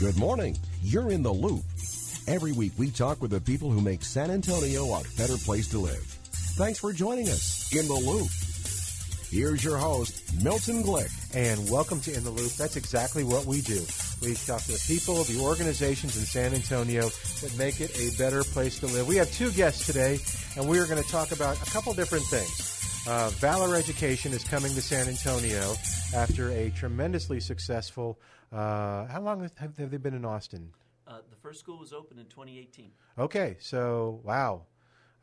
Good morning. You're in the loop. Every week we talk with the people who make San Antonio a better place to live. Thanks for joining us in the loop. Here's your host, Milton Glick. And welcome to In the Loop. That's exactly what we do. We talk to the people, the organizations in San Antonio that make it a better place to live. We have two guests today, and we are going to talk about a couple different things. Uh, Valor Education is coming to San Antonio after a tremendously successful. Uh, how long have, have they been in Austin? Uh, the first school was opened in 2018. Okay, so wow,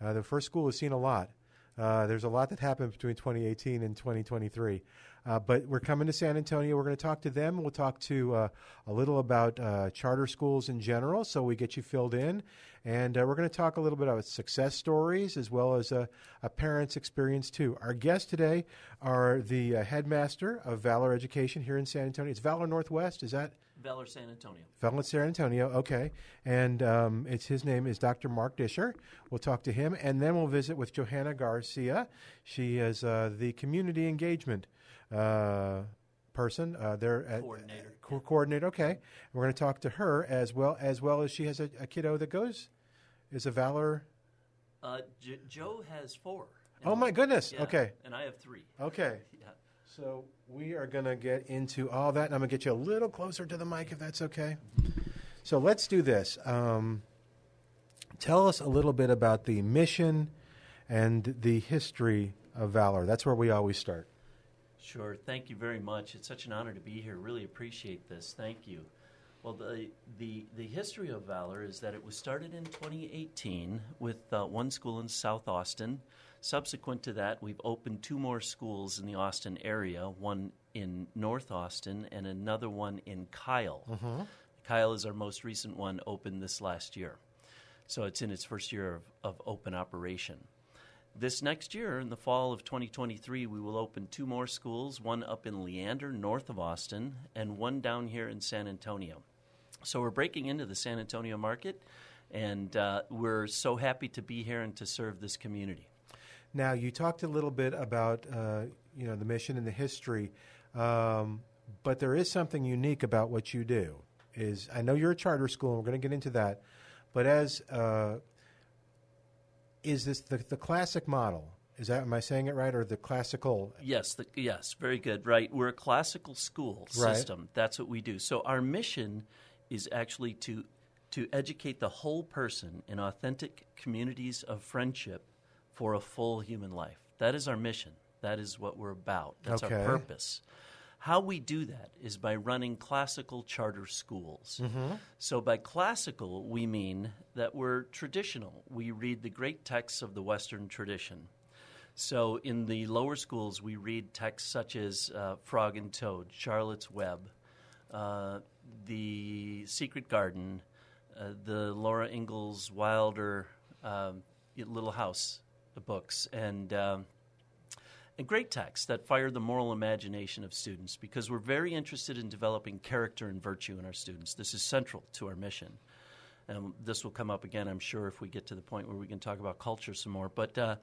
uh, the first school has seen a lot. Uh, there's a lot that happened between 2018 and 2023. Uh, but we're coming to San Antonio. We're going to talk to them. We'll talk to uh, a little about uh, charter schools in general, so we get you filled in. And uh, we're going to talk a little bit about success stories as well as a, a parent's experience, too. Our guests today are the uh, headmaster of Valor Education here in San Antonio. It's Valor Northwest, is that? Valor San Antonio. Valor San Antonio, okay. And um, it's his name is Dr. Mark Discher. We'll talk to him, and then we'll visit with Johanna Garcia. She is uh, the community engagement person. Uh, there, at, Coordinator. co- coordinator. Okay, we're going to talk to her as well as well as she has a, a kiddo that goes is a Valor. Uh, J- Joe has four. Oh my goodness. Yeah, Okay. And I have three. Okay. Yeah. So we are going to get into all that, and I'm going to get you a little closer to the mic if that's okay. So let's do this. Um, tell us a little bit about the mission and the history of Valor. That's where we always start. Sure. Thank you very much. It's such an honor to be here. Really appreciate this. Thank you. Well, the, the, the history of Valor is that it was started in 2018 with uh, one school in South Austin. Subsequent to that, we've opened two more schools in the Austin area one in North Austin and another one in Kyle. Kyle is our most recent one, opened this last year. So it's in its first year of, of open operation. This next year, in the fall of 2023, we will open two more schools one up in Leander, north of Austin, and one down here in San Antonio. So we're breaking into the San Antonio market, and uh, we're so happy to be here and to serve this community. Now, you talked a little bit about uh, you know the mission and the history, um, but there is something unique about what you do. Is I know you're a charter school, and we're going to get into that, but as uh, is this the, the classic model? Is that am I saying it right, or the classical? Yes, the, yes, very good. Right, we're a classical school Right. system. That's what we do. So our mission is actually to to educate the whole person in authentic communities of friendship for a full human life. That is our mission. That is what we're about. That's Okay. our purpose. How we do that is by running classical charter schools. So, by classical, we mean that we're traditional. We read the great texts of the Western tradition. So, in the lower schools, we read texts such as uh, Frog and Toad, Charlotte's Web, uh, The Secret Garden, uh, the Laura Ingalls Wilder um, Little House books, and um, and great texts that fire the moral imagination of students because we're very interested in developing character and virtue in our students. This is central to our mission. And this will come up again, I'm sure, if we get to the point where we can talk about culture some more. But uh,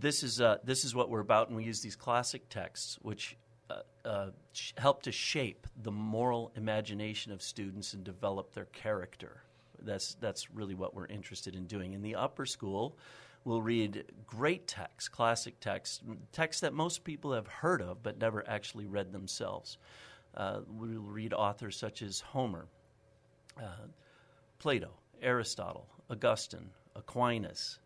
this is uh, this is what we're about, and we use these classic texts, which uh, uh, sh- help to shape the moral imagination of students and develop their character. That's that's really what we're interested in doing. In the upper school, we'll read great texts, classic texts, texts that most people have heard of but never actually read themselves. Uh, we'll read authors such as Homer, uh, Plato, Aristotle, Augustine, Aquinas,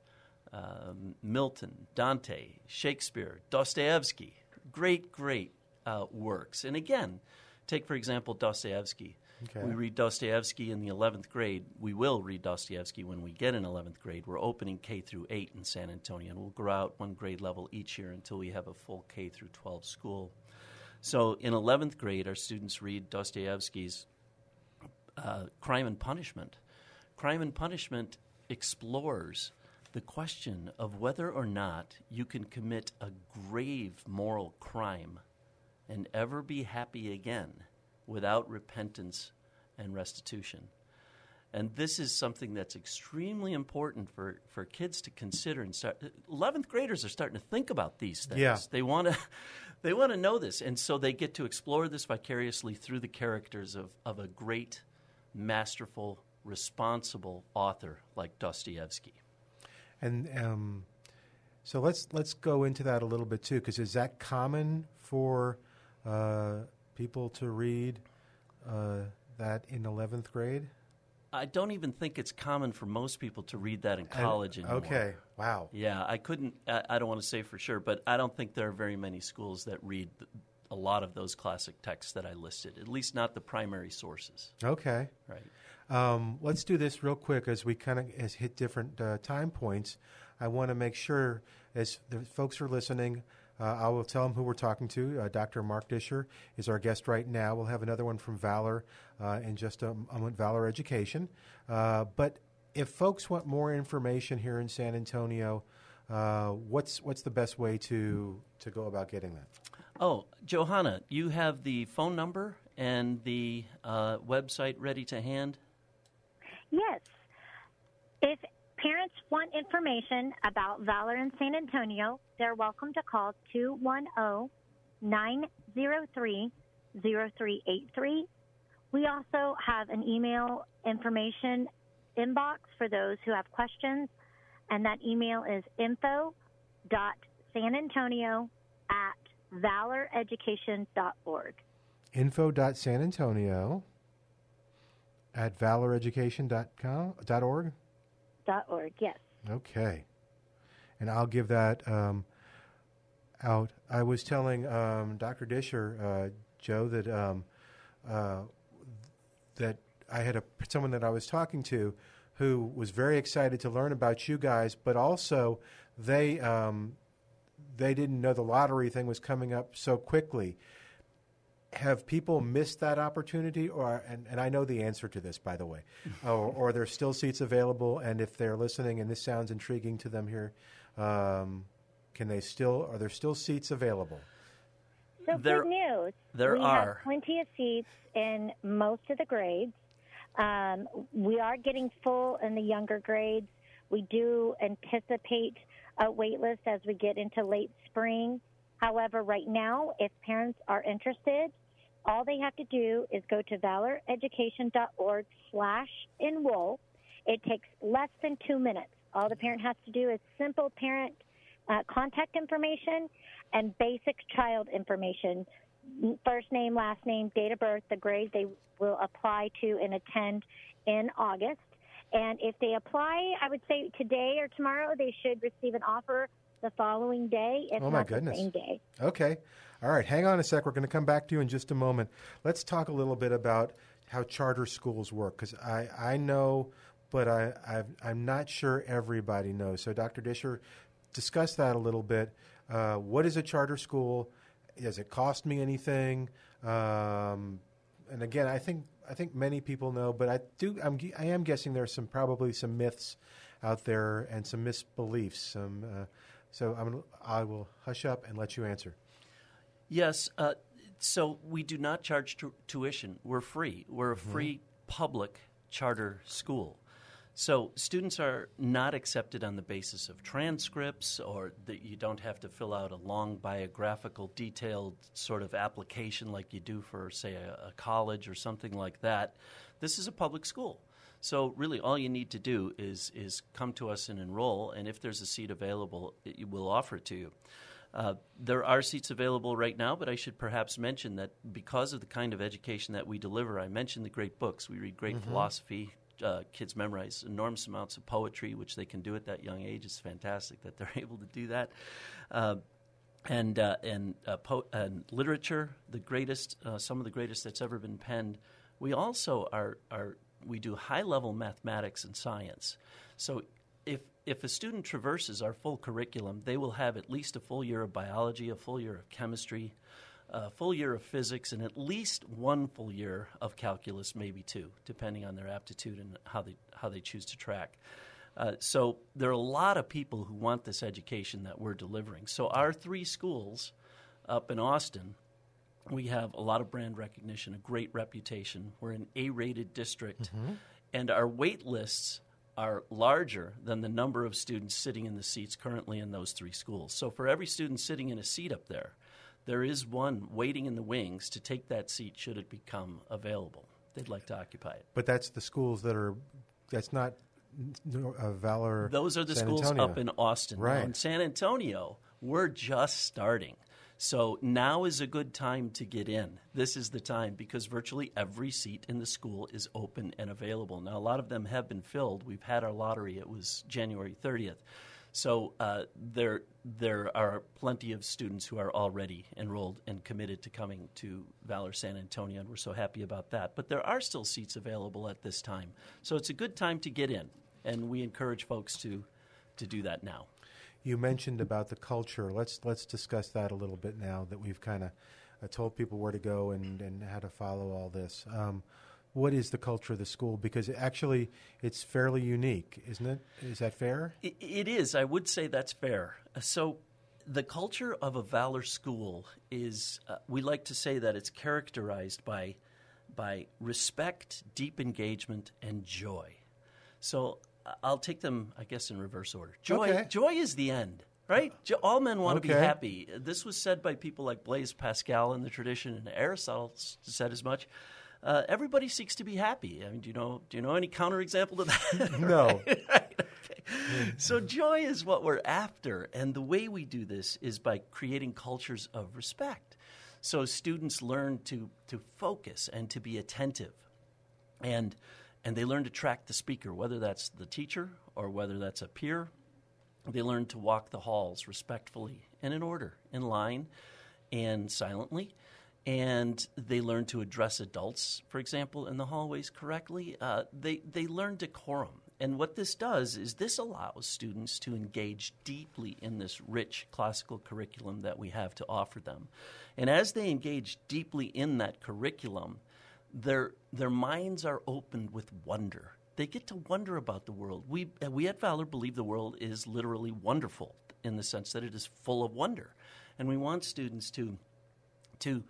um, Milton, Dante, Shakespeare, Dostoevsky. Great, great uh, works. And again, take for example Dostoevsky. Okay. We read Dostoevsky in the 11th grade. We will read Dostoevsky when we get in 11th grade. We're opening K through 8 in San Antonio, and we'll grow out one grade level each year until we have a full K through 12 school. So in 11th grade, our students read Dostoevsky's uh, Crime and Punishment. Crime and Punishment explores the question of whether or not you can commit a grave moral crime and ever be happy again without repentance and restitution. And this is something that's extremely important for, for kids to consider and start. 11th graders are starting to think about these things. Yeah. They want to they want to know this. And so they get to explore this vicariously through the characters of, of a great, masterful, responsible author like Dostoevsky. And um, so let's let's go into that a little bit too, because is that common for uh, people to read uh, that in 11th grade? I don't even think it's common for most people to read that in college And- anymore. Okay. Wow. Yeah, I couldn't. I, I don't want to say for sure, but I don't think there are very many schools that read a lot of those classic texts that I listed. At least not the primary sources. Okay. Right. Um, let's do this real quick as we kind of as hit different uh, time points. I want to make sure as the folks are listening, uh, I will tell them who we're talking to. Uh, Dr. Mark Discher is our guest right now. We'll have another one from Valor uh, in just a moment, Valor Education. Uh, but if folks want more information here in San Antonio, uh, what's what's the best way to to go about getting that? Oh, Johanna, you have the phone number and the uh, website ready to hand. Yes. If parents want information about Valor in San Antonio, they're welcome to call 210 903 0383. We also have an email information inbox for those who have questions, and that email is info.sanantonio at valoreducation.org. Info.sanantonio at valoreducation.com, dot org. Dot org, yes. Okay. And I'll give that um, out. I was telling um, Dr. Discher, uh, Joe, that um, uh, that I had a someone that I was talking to who was very excited to learn about you guys, but also they um, they didn't know the lottery thing was coming up so quickly. Have people missed that opportunity, or and, and I know the answer to this, by the way, or, or there's still seats available? And if they're listening and this sounds intriguing to them here, um, can they still? Are there still seats available? So There- good news. there we are. have plenty of seats in most of the grades. Um, we are getting full in the younger grades. We do anticipate a wait list as we get into late spring. However, right now, if parents are interested, all they have to do is go to valoreducation.org slash enroll. It takes less than two minutes. All the parent has to do is simple parent uh, contact information and basic child information first name, last name, date of birth, the grade they will apply to and attend in August. And if they apply, I would say today or tomorrow, they should receive an offer the following day, if Oh, my not goodness. the same day. Okay. All right. Hang on a sec. We're going to come back to you in just a moment. Let's talk a little bit about how charter schools work because I, I know, but I, I've, I'm not sure everybody knows. So, Dr. Discher, discuss that a little bit. Uh, what is a charter school? Does it cost me anything? Um, and again, I think I think many people know, but I do. I'm, I am guessing there's some probably some myths out there and some misbeliefs. Some, uh, so I'm, I will hush up and let you answer. Yes. Uh, so we do not charge tu- tuition. We're free. We're a free public charter school. So students are not accepted on the basis of transcripts or that you don't have to fill out a long biographical, detailed sort of application like you do for, say, a, a college or something like that. This is a public school. So really, all you need to do is is come to us and enroll, and if there's a seat available, it, we'll offer it to you. Uh, there are seats available right now, but I should perhaps mention that because of the kind of education that we deliver, I mentioned the great books. We read great philosophy. Uh, kids memorize enormous amounts of poetry, which they can do at that young age. It's fantastic that they're able to do that. Uh, and uh, and, uh, po- and literature, the greatest, uh, some of the greatest that's ever been penned. We also are are we do high level mathematics and science. So if if a student traverses our full curriculum, they will have at least a full year of biology, a full year of chemistry, a full year of physics and at least one full year of calculus, maybe two, depending on their aptitude and how they how they choose to track. Uh, so there are a lot of people who want this education that we're delivering. So our three schools up in Austin, we have a lot of brand recognition, a great reputation. We're an A-rated district, and our wait lists are larger than the number of students sitting in the seats currently in those three schools. So for every student sitting in a seat up there, there is one waiting in the wings to take that seat should it become available. They'd like to occupy it. But that's the schools that are. That's not uh, Valor. Those are the San schools Antonio. up in Austin. Now, Right. in San Antonio, we're just starting. So now is a good time to get in. This is the time because virtually every seat in the school is open and available. Now, a lot of them have been filled. We've had our lottery, it was January 30th. So uh, there, there are plenty of students who are already enrolled and committed to coming to Valor San Antonio, and we're so happy about that. But there are still seats available at this time. So it's a good time to get in, and we encourage folks to, to do that now. You mentioned about the culture. Let's let's discuss that a little bit now that we've kind of uh, told people where to go and, and how to follow all this. Um, what is the culture of the school? Because actually, it's fairly unique, isn't it? Is that fair? It, it is. I would say that's fair. Uh, So, the culture of a Valor school is, uh, we like to say that it's characterized by, by respect, deep engagement, and joy. So, I'll take them, I guess, in reverse order. Joy, Okay. joy is the end. Right? Jo- All men want to be happy. This was said by people like Blaise Pascal in the tradition, and Aristotle said as much. Uh, everybody seeks to be happy. I mean, do you know? Do you know any counterexample to that? No. Right, okay. So joy is what we're after, and the way we do this is by creating cultures of respect. So students learn to to focus and to be attentive, and and they learn to track the speaker, whether that's the teacher or whether that's a peer. They learn to walk the halls respectfully and in order, in line, and silently. And they learn to address adults, for example, in the hallways correctly. Uh, they, they learn decorum. And what this does is this allows students to engage deeply in this rich classical curriculum that we have to offer them. And as they engage deeply in that curriculum, their their minds are opened with wonder. They get to wonder about the world. We we at Valor believe the world is literally wonderful in the sense that it is full of wonder, and we want students to to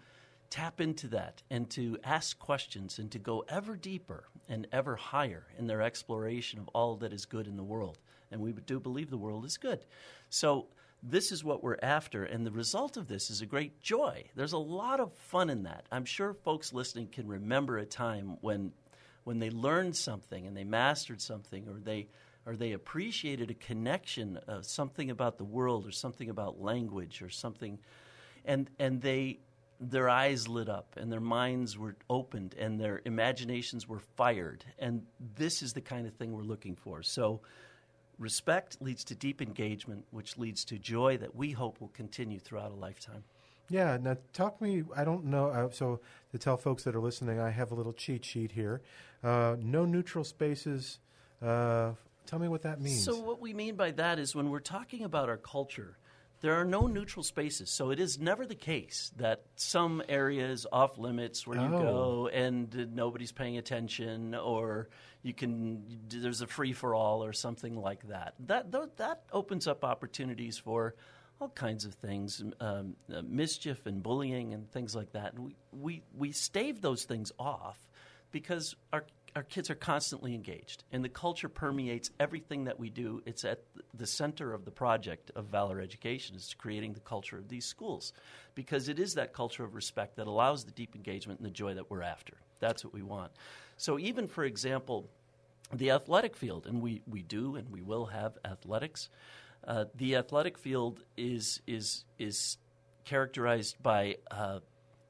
tap into that and to ask questions and to go ever deeper and ever higher in their exploration of all that is good in the world. And we do believe the world is good. So this is what we're after, and the result of this is a great joy. There's a lot of fun in that. I'm sure folks listening can remember a time when when they learned something and they mastered something or they or they appreciated a connection of something about the world or something about language or something and and they their eyes lit up and their minds were opened and their imaginations were fired and this is the kind of thing we're looking for so respect leads to deep engagement which leads to joy that we hope will continue throughout a lifetime Yeah. Now, talk me. I don't know. Uh, so, to tell folks that are listening, I have a little cheat sheet here. Uh, no neutral spaces. Uh, tell me what that means. So, what we mean by that is when we're talking about our culture, there are no neutral spaces. So, it is never the case that some area is off limits where you Oh. go and uh, nobody's paying attention, or you can there's a free for all or something like that. That that opens up opportunities for all kinds of things, um, uh, mischief and bullying and things like that. And we, we we stave those things off because our our kids are constantly engaged, and the culture permeates everything that we do. It's at the center of the project of Valor Education is creating the culture of these schools, because it is that culture of respect that allows the deep engagement and the joy that we're after. That's what we want. So even for example, the athletic field, and we, we do and we will have athletics. Uh, the athletic field is is is characterized by uh,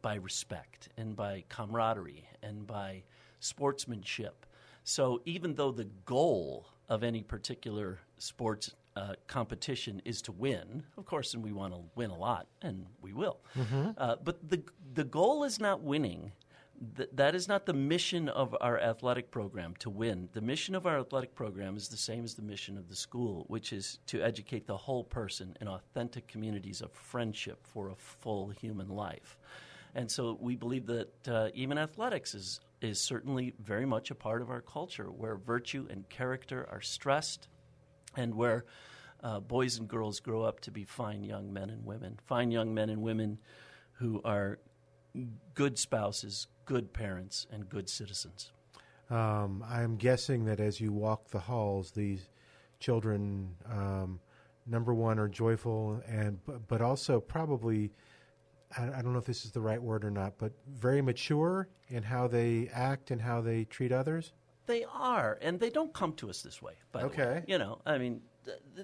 by respect and by camaraderie and by sportsmanship. So even though the goal of any particular sports uh, competition is to win, of course, and we want to win a lot, and we will. Uh, but the the goal is not winning, Th- that is not the mission of our athletic program to win. The mission of our athletic program is the same as the mission of the school, which is to educate the whole person in authentic communities of friendship for a full human life. And so we believe that uh, even athletics is, is certainly very much a part of our culture where virtue and character are stressed and where uh, boys and girls grow up to be fine young men and women, fine young men and women who are good spouses, good parents, and good citizens. Um, I'm guessing that as you walk the halls, these children, um, number one, are joyful, and but also probably, I, I, don't know if this is the right word or not, but very mature in how they act and how they treat others. They are, and they don't come to us this way. By okay, way. you know, I mean,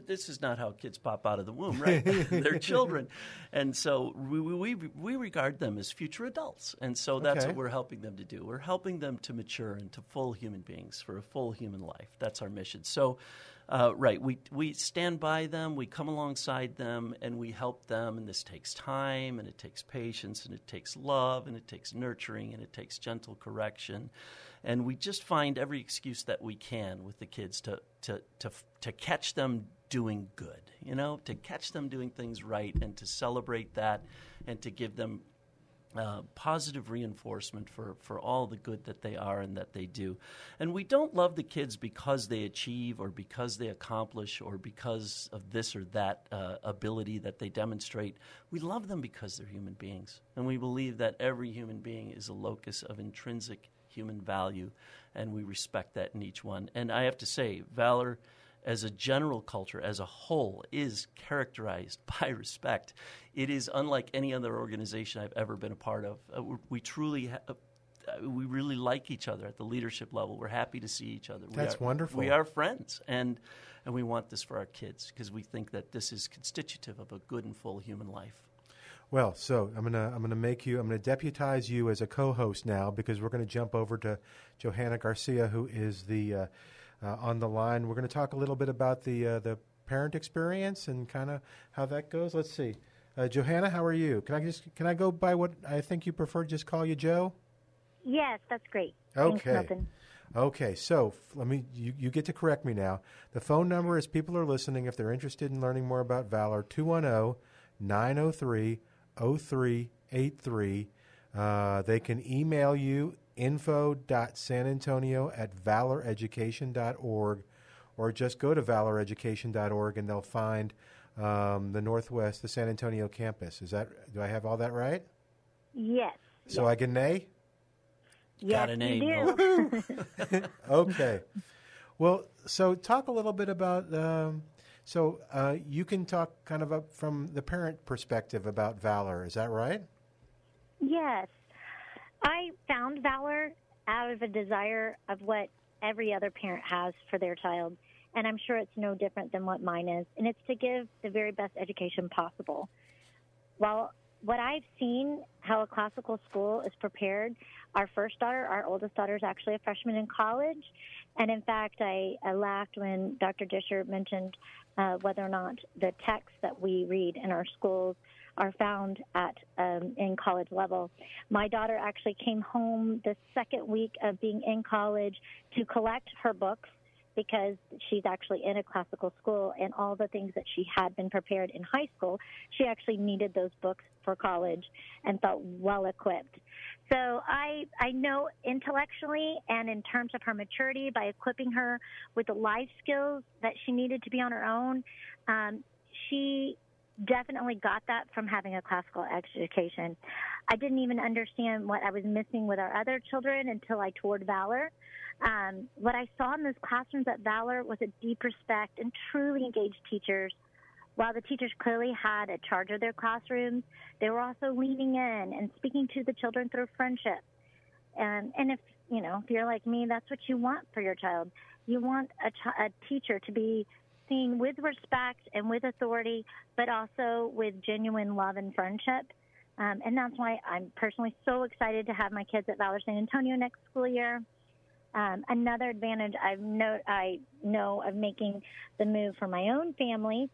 this is not how kids pop out of the womb, right? They're children, and so we, we we regard them as future adults, and so that's Okay. what we're helping them to do. We're helping them to mature into full human beings for a full human life. That's our mission. So. Uh, right, we we stand by them, we come alongside them, and we help them. And this takes time, and it takes patience, and it takes love, and it takes nurturing, and it takes gentle correction. And we just find every excuse that we can with the kids to to to to catch them doing good, you know, to catch them doing things right, and to celebrate that, and to give them uh, positive reinforcement for, for all the good that they are and that they do. And we don't love the kids because they achieve or because they accomplish or because of this or that uh, ability that they demonstrate. We love them because they're human beings. And we believe that every human being is a locus of intrinsic human value, and we respect that in each one. And I have to say, Valor as a general culture, as a whole, is characterized by respect. It is unlike any other organization I've ever been a part of. Uh, we, we truly. Ha- uh, we really like each other at the leadership level. We're happy to see each other. We That's are- wonderful. We are friends, and and we want this for our kids because we think that this is constitutive of a good and full human life. Well, so I'm gonna I'm gonna make you I'm gonna deputize you as a co-host now because we're gonna jump over to Johanna Garcia, who is the uh, uh, on the line. We're gonna talk a little bit about the uh, the parent experience and kind of how that goes. Let's see, uh, Johanna, how are you? Can I just can I go by what I think you prefer? Just call you Joe. Yes, that's great. Okay. Milton. Okay, so let me you, you get to correct me now. The phone number is people are listening if they're interested in learning more about Valor 210-903-0383. Uh, they can email you info.sanantonio at valoreducation.org or just go to valoreducation.org and they'll find um, the Northwest, the San Antonio campus. Is that do I have all that right? Yes. So I can nay? Yes, Got an A, you do. okay. Well, so talk a little bit about. Um, so uh, you can talk kind of from the parent perspective about valor. Is that right? Yes. I found Valor out of a desire of what every other parent has for their child. And I'm sure it's no different than what mine is. And it's to give the very best education possible. Well, what I've seen, how a classical school is prepared, our first daughter, our oldest daughter, is actually a freshman in college. And in fact, I, I laughed when Dr. Discher mentioned uh, whether or not the texts that we read in our schools are found at um, in college level. My daughter actually came home the second week of being in college to collect her books because she's actually in a classical school and all the things that she had been prepared in high school, she actually needed those books for college and felt well equipped. So I I know intellectually and in terms of her maturity by equipping her with the life skills that she needed to be on her own, um, she definitely got that from having a classical education. I didn't even understand what I was missing with our other children until I toured Valor. Um, what I saw in those classrooms at Valor was a deep respect and truly engaged teachers. While the teachers clearly had a charge of their classrooms, they were also leaning in and speaking to the children through friendship. And, and if you know, if you're like me, that's what you want for your child. You want a, ch- a teacher to be seen with respect and with authority, but also with genuine love and friendship. Um, and that's why I'm personally so excited to have my kids at Valor San Antonio next school year. Um, another advantage I've I know of making the move for my own family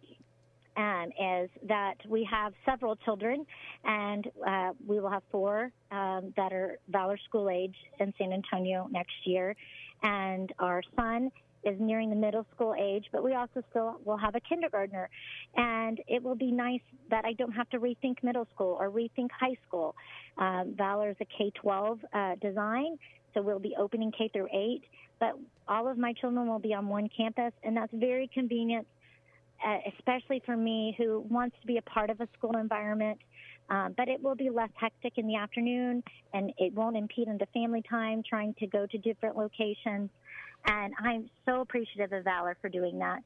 um, is that we have several children, and uh, we will have four um, that are Valor School age in San Antonio next year, and our son is nearing the middle school age, but we also still will have a kindergartner. And it will be nice that I don't have to rethink middle school or rethink high school. Um, Valor is a K 12 uh, design, so we'll be opening K through 8, but all of my children will be on one campus, and that's very convenient. Uh, especially for me who wants to be a part of a school environment. Um, but it will be less hectic in the afternoon and it won't impede into family time trying to go to different locations. And I'm so appreciative of Valor for doing that.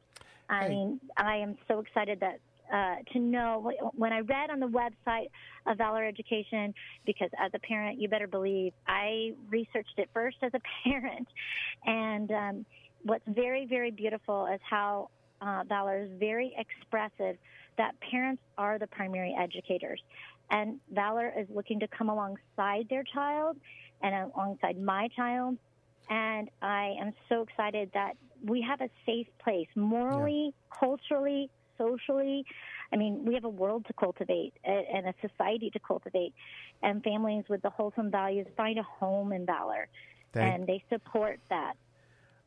I Hey. mean, I am so excited that uh, to know when I read on the website of Valor Education, because as a parent, you better believe I researched it first as a parent. And um, what's very, very beautiful is how uh, Valor is very expressive that parents are the primary educators. And Valor is looking to come alongside their child and alongside my child. And I am so excited that we have a safe place morally, culturally, socially. I mean, we have a world to cultivate and a society to cultivate, and families with the wholesome values find a home in Valor, Thank- and they support that.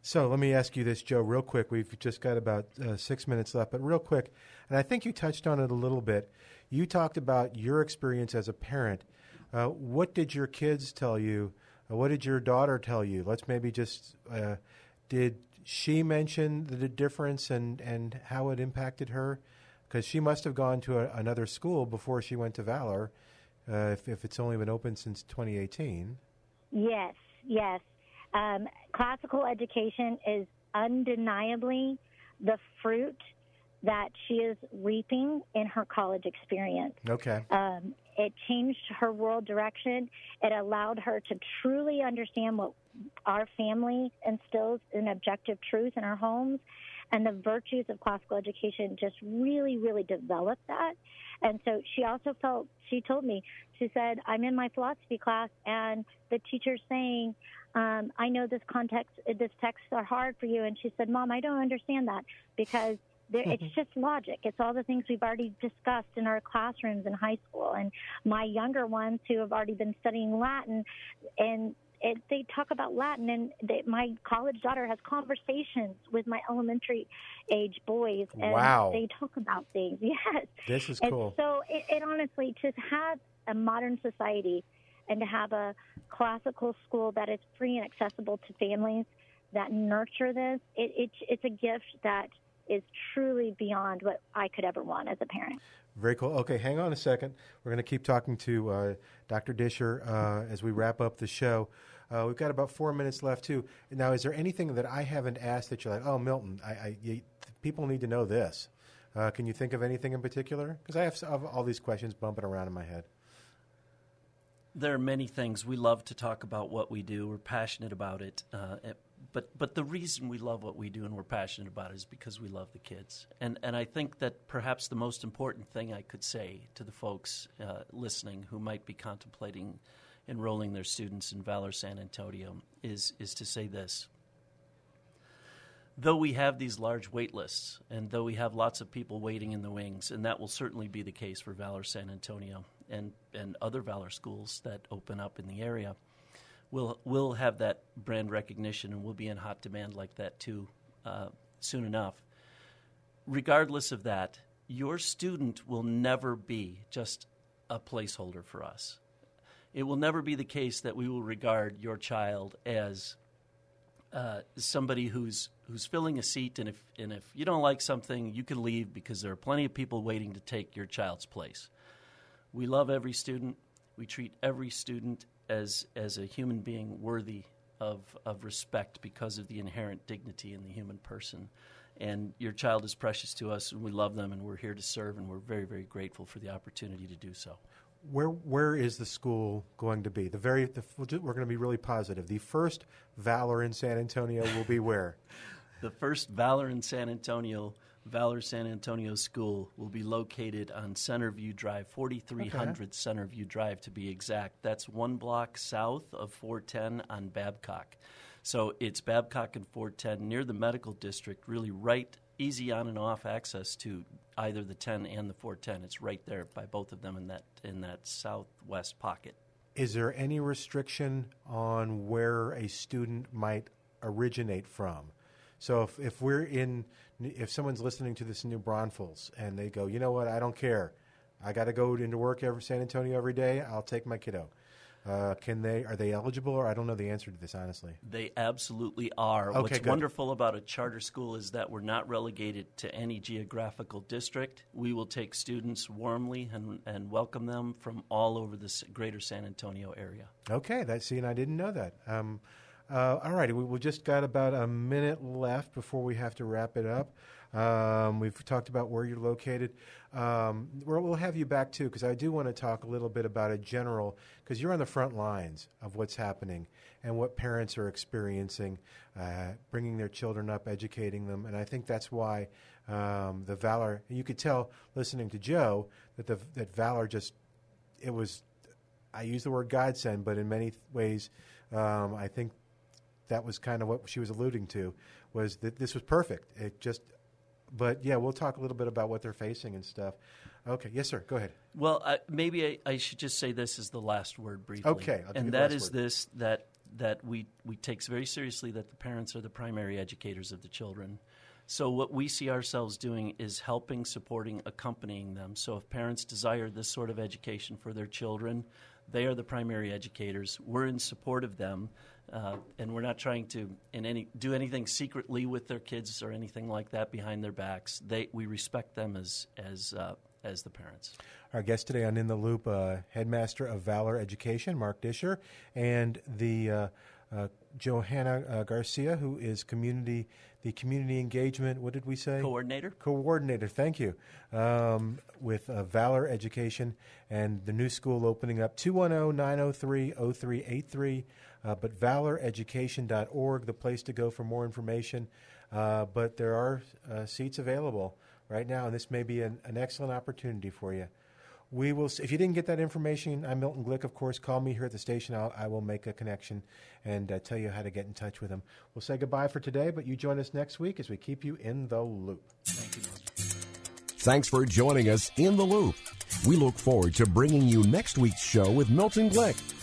So let me ask you this, Joe, real quick. We've just got about uh, six minutes left, but real quick, and I think you touched on it a little bit. You talked about your experience as a parent. Uh, what did your kids tell you? What did your daughter tell you? Let's maybe just uh, did she mention the difference and, and how it impacted her? Because she must have gone to a, another school before she went to Valor, uh, if, if it's only been open since 2018. Yes, yes. Um, classical education is undeniably the fruit that she is reaping in her college experience. Okay. Um, it changed her world direction. It allowed her to truly understand what our family instills in objective truth in our homes. And the virtues of classical education just really, really developed that. And so she also felt, she told me, she said, I'm in my philosophy class and the teacher's saying, um, I know this context, this texts are hard for you. And she said, Mom, I don't understand that because there, it's mm-hmm. just logic. It's all the things we've already discussed in our classrooms in high school. And my younger ones who have already been studying Latin, and it, they talk about Latin, and they, my college daughter has conversations with my elementary age boys, and Wow. they talk about things. Yes, This is and cool. so it, it honestly to have a modern society and to have a classical school that is free and accessible to families that nurture this, it, it, it's a gift that is truly beyond what I could ever want as a parent. Very cool. Okay, hang on a second. We're going to keep talking to uh, Dr. Discher uh, as we wrap up the show. Uh, we've got about four minutes left too. Now, is there anything that I haven't asked that you're like, oh, Milton, I, I you, people need to know this? Uh, can you think of anything in particular? Because I have, s- I have all these questions bumping around in my head. There are many things we love to talk about what we do. We're passionate about it, uh, it- but but the reason we love what we do and we're passionate about it is because we love the kids. And and I think that perhaps the most important thing I could say to the folks uh, listening who might be contemplating enrolling their students in Valor San Antonio is is to say this. Though we have these large wait lists, and though we have lots of people waiting in the wings, and that will certainly be the case for Valor San Antonio and, and other Valor schools that open up in the area, we'll, we'll have that brand recognition and we'll be in hot demand like that too uh, soon enough. Regardless of that, your student will never be just a placeholder for us. It will never be the case that we will regard your child as uh, somebody who's who's filling a seat, and if and if you don't like something, you can leave because there are plenty of people waiting to take your child's place. We love every student. We treat every student as as a human being worthy of of respect because of the inherent dignity in the human person. And your child is precious to us, and we love them, and we're here to serve, and we're very very grateful for the opportunity to do so. Where where is the school going to be? The very the, we're going to be really positive. The first Valor in San Antonio will be where? The first Valor in San Antonio, Valor San Antonio School, will be located on Centerview Drive, 4300 Centerview Drive to be exact. That's one block south of 410 on Babcock. So it's Babcock and 410 near the medical district, really right easy on and off access to either the 10 and the 410. It's right there by both of them in that in that southwest pocket. Is there any restriction on where a student might originate from? So if, if we're in, if someone's listening to this in New Braunfels and they go, you know what, I don't care, I got to go into work every San Antonio every day, I'll take my kiddo. Uh, can they? Are they eligible? Or I don't know the answer to this honestly. They absolutely are. Okay, What's good. wonderful about a charter school is that we're not relegated to any geographical district. We will take students warmly and, and welcome them from all over the greater San Antonio area. Okay, that see, and I didn't know that. Um, uh, all righty, we, we just got about a minute left before we have to wrap it up. Um, we've talked about where you're located. Um, we'll, we'll have you back too, because I do want to talk a little bit about a general, because you're on the front lines of what's happening and what parents are experiencing, uh, bringing their children up, educating them, and I think that's why um, the valor. You could tell listening to Joe that the that valor just it was I use the word godsend, but in many th- ways, um, I think that was kind of what she was alluding to was that this was perfect. It just, but yeah, we'll talk a little bit about what they're facing and stuff. Okay, yes, sir. Go ahead. Well, I, maybe I, I should just say this is the last word briefly. Okay, I'll and that is word. this that that we we take very seriously that the parents are the primary educators of the children. So what we see ourselves doing is helping, supporting, accompanying them. So if parents desire this sort of education for their children, they are the primary educators. We're in support of them, uh, and we're not trying to in any do anything secretly with their kids or anything like that behind their backs. They we respect them as as uh, as the parents. Our guest today on In the Loop, uh, headmaster of Valor Education, Mark Discher, and the uh, Johanna uh, Garcia, who is community the community engagement. What did we say? Coordinator. Coordinator. Thank you. Um, with uh, Valor Education and the new school opening up 210-903-0383. Uh, but valoreducation.org, the place to go for more information. Uh, but there are uh, seats available right now, and this may be an, an excellent opportunity for you. We will. If you didn't get that information, I'm Milton Glick. Of course, call me here at the station. I'll, I will make a connection and uh, tell you how to get in touch with them. We'll say goodbye for today, but you join us next week as we keep you in the loop. Thank you. Thanks for joining us in the loop. We look forward to bringing you next week's show with Milton Glick.